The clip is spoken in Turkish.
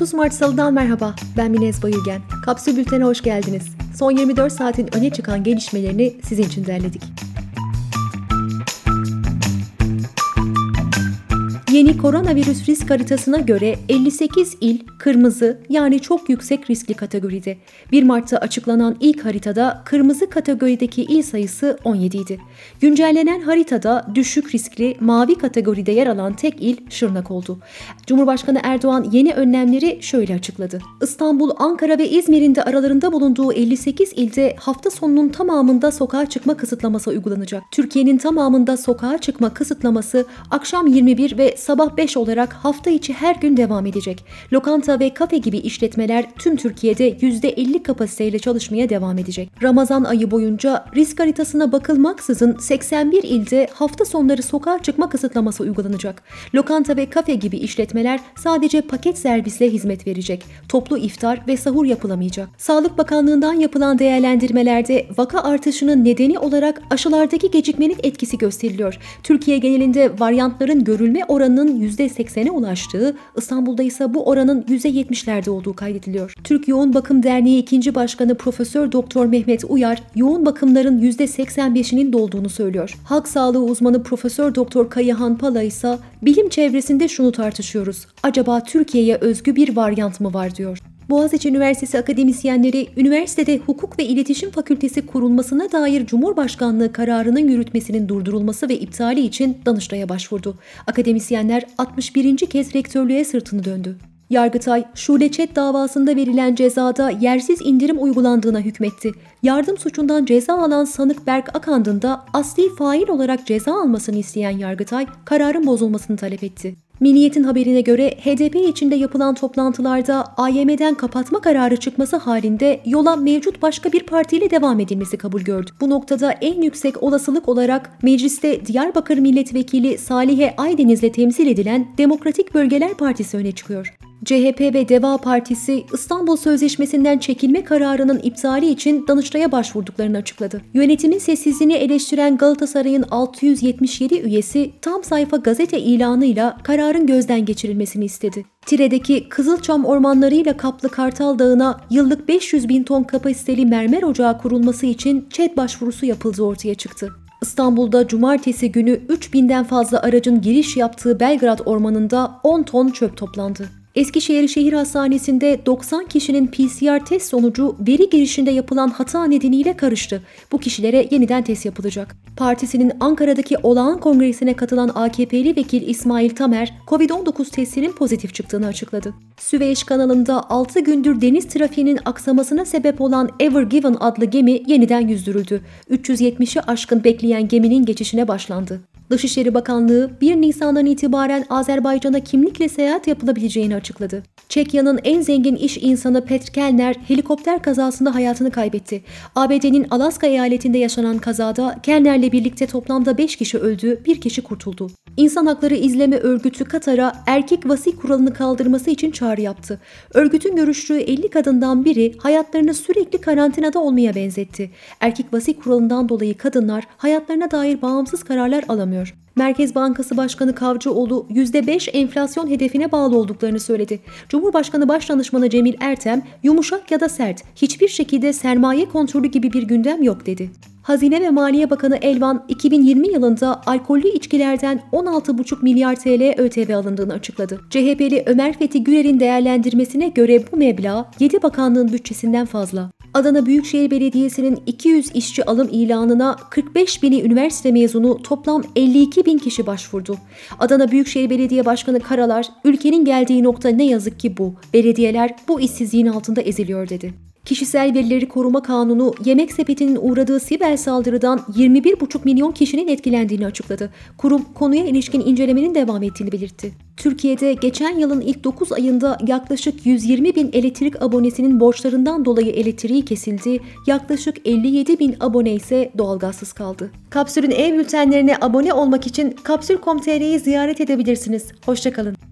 30 Mart Salı'dan merhaba. Ben Minez Bayülgen. Kapsül Bülten'e hoş geldiniz. Son 24 saatin öne çıkan gelişmelerini sizin için derledik. Yeni koronavirüs risk haritasına göre 58 il kırmızı yani çok yüksek riskli kategoride. 1 Mart'ta açıklanan ilk haritada kırmızı kategorideki il sayısı 17 idi. Güncellenen haritada düşük riskli mavi kategoride yer alan tek il Şırnak oldu. Cumhurbaşkanı Erdoğan yeni önlemleri şöyle açıkladı. İstanbul, Ankara ve İzmir'in de aralarında bulunduğu 58 ilde hafta sonunun tamamında sokağa çıkma kısıtlaması uygulanacak. Türkiye'nin tamamında sokağa çıkma kısıtlaması akşam 21 ve sabah 5 olarak hafta içi her gün devam edecek. Lokanta ve kafe gibi işletmeler tüm Türkiye'de %50 kapasiteyle çalışmaya devam edecek. Ramazan ayı boyunca risk haritasına bakılmaksızın 81 ilde hafta sonları sokağa çıkma kısıtlaması uygulanacak. Lokanta ve kafe gibi işletmeler sadece paket servisle hizmet verecek. Toplu iftar ve sahur yapılamayacak. Sağlık Bakanlığı'ndan yapılan değerlendirmelerde vaka artışının nedeni olarak aşılardaki gecikmenin etkisi gösteriliyor. Türkiye genelinde varyantların görülme oranı oranının %80'e ulaştığı, İstanbul'da ise bu oranın %70'lerde olduğu kaydediliyor. Türk Yoğun Bakım Derneği 2. Başkanı Profesör Doktor Mehmet Uyar, yoğun bakımların %85'inin dolduğunu söylüyor. Halk sağlığı uzmanı Profesör Doktor Kayahan Pala ise bilim çevresinde şunu tartışıyoruz. Acaba Türkiye'ye özgü bir varyant mı var diyor. Boğaziçi Üniversitesi akademisyenleri üniversitede hukuk ve iletişim fakültesi kurulmasına dair Cumhurbaşkanlığı kararının yürütmesinin durdurulması ve iptali için Danıştay'a başvurdu. Akademisyenler 61. kez rektörlüğe sırtını döndü. Yargıtay, Şule Çet davasında verilen cezada yersiz indirim uygulandığına hükmetti. Yardım suçundan ceza alan sanık Berk Akand'ın da asli fail olarak ceza almasını isteyen Yargıtay, kararın bozulmasını talep etti. Miniyet'in haberine göre HDP içinde yapılan toplantılarda AYM'den kapatma kararı çıkması halinde yola mevcut başka bir partiyle devam edilmesi kabul gördü. Bu noktada en yüksek olasılık olarak mecliste Diyarbakır Milletvekili Salihe Aydeniz'le temsil edilen Demokratik Bölgeler Partisi öne çıkıyor. CHP ve Deva Partisi İstanbul Sözleşmesi'nden çekilme kararının iptali için Danıştay'a başvurduklarını açıkladı. Yönetimin sessizliğini eleştiren Galatasaray'ın 677 üyesi tam sayfa gazete ilanıyla kararın gözden geçirilmesini istedi. Tire'deki Kızılçam ormanlarıyla kaplı Kartal Dağı'na yıllık 500 bin ton kapasiteli mermer ocağı kurulması için ÇED başvurusu yapıldığı ortaya çıktı. İstanbul'da cumartesi günü 3000'den fazla aracın giriş yaptığı Belgrad Ormanı'nda 10 ton çöp toplandı. Eskişehir Şehir Hastanesi'nde 90 kişinin PCR test sonucu veri girişinde yapılan hata nedeniyle karıştı. Bu kişilere yeniden test yapılacak. Partisinin Ankara'daki olağan kongresine katılan AKP'li vekil İsmail Tamer, COVID-19 testinin pozitif çıktığını açıkladı. Süveyş kanalında 6 gündür deniz trafiğinin aksamasına sebep olan Ever Given adlı gemi yeniden yüzdürüldü. 370'i aşkın bekleyen geminin geçişine başlandı. Dışişleri Bakanlığı 1 Nisan'dan itibaren Azerbaycan'a kimlikle seyahat yapılabileceğini açıkladı. Çekya'nın en zengin iş insanı Petr Kellner helikopter kazasında hayatını kaybetti. ABD'nin Alaska eyaletinde yaşanan kazada Kellner'le birlikte toplamda 5 kişi öldü, 1 kişi kurtuldu. İnsan Hakları İzleme Örgütü Katar'a erkek vasi kuralını kaldırması için çağrı yaptı. Örgütün görüştüğü 50 kadından biri hayatlarını sürekli karantinada olmaya benzetti. Erkek vasi kuralından dolayı kadınlar hayatlarına dair bağımsız kararlar alamıyor. Merkez Bankası Başkanı Kavcıoğlu %5 enflasyon hedefine bağlı olduklarını söyledi. Cumhurbaşkanı Başdanışmanı Cemil Ertem, yumuşak ya da sert, hiçbir şekilde sermaye kontrolü gibi bir gündem yok dedi. Hazine ve Maliye Bakanı Elvan 2020 yılında alkollü içkilerden 16,5 milyar TL ÖTV alındığını açıkladı. CHP'li Ömer Fethi Gürer'in değerlendirmesine göre bu meblağ 7 bakanlığın bütçesinden fazla. Adana Büyükşehir Belediyesi'nin 200 işçi alım ilanına 45 bini üniversite mezunu toplam 52 bin kişi başvurdu. Adana Büyükşehir Belediye Başkanı Karalar, ülkenin geldiği nokta ne yazık ki bu. Belediyeler bu işsizliğin altında eziliyor dedi. Kişisel Verileri Koruma Kanunu yemek sepetinin uğradığı siber saldırıdan 21,5 milyon kişinin etkilendiğini açıkladı. Kurum konuya ilişkin incelemenin devam ettiğini belirtti. Türkiye'de geçen yılın ilk 9 ayında yaklaşık 120 bin elektrik abonesinin borçlarından dolayı elektriği kesildi, yaklaşık 57 bin abone ise doğalgazsız kaldı. Kapsül'ün ev bültenlerine abone olmak için kapsül.com.tr'yi ziyaret edebilirsiniz. Hoşçakalın.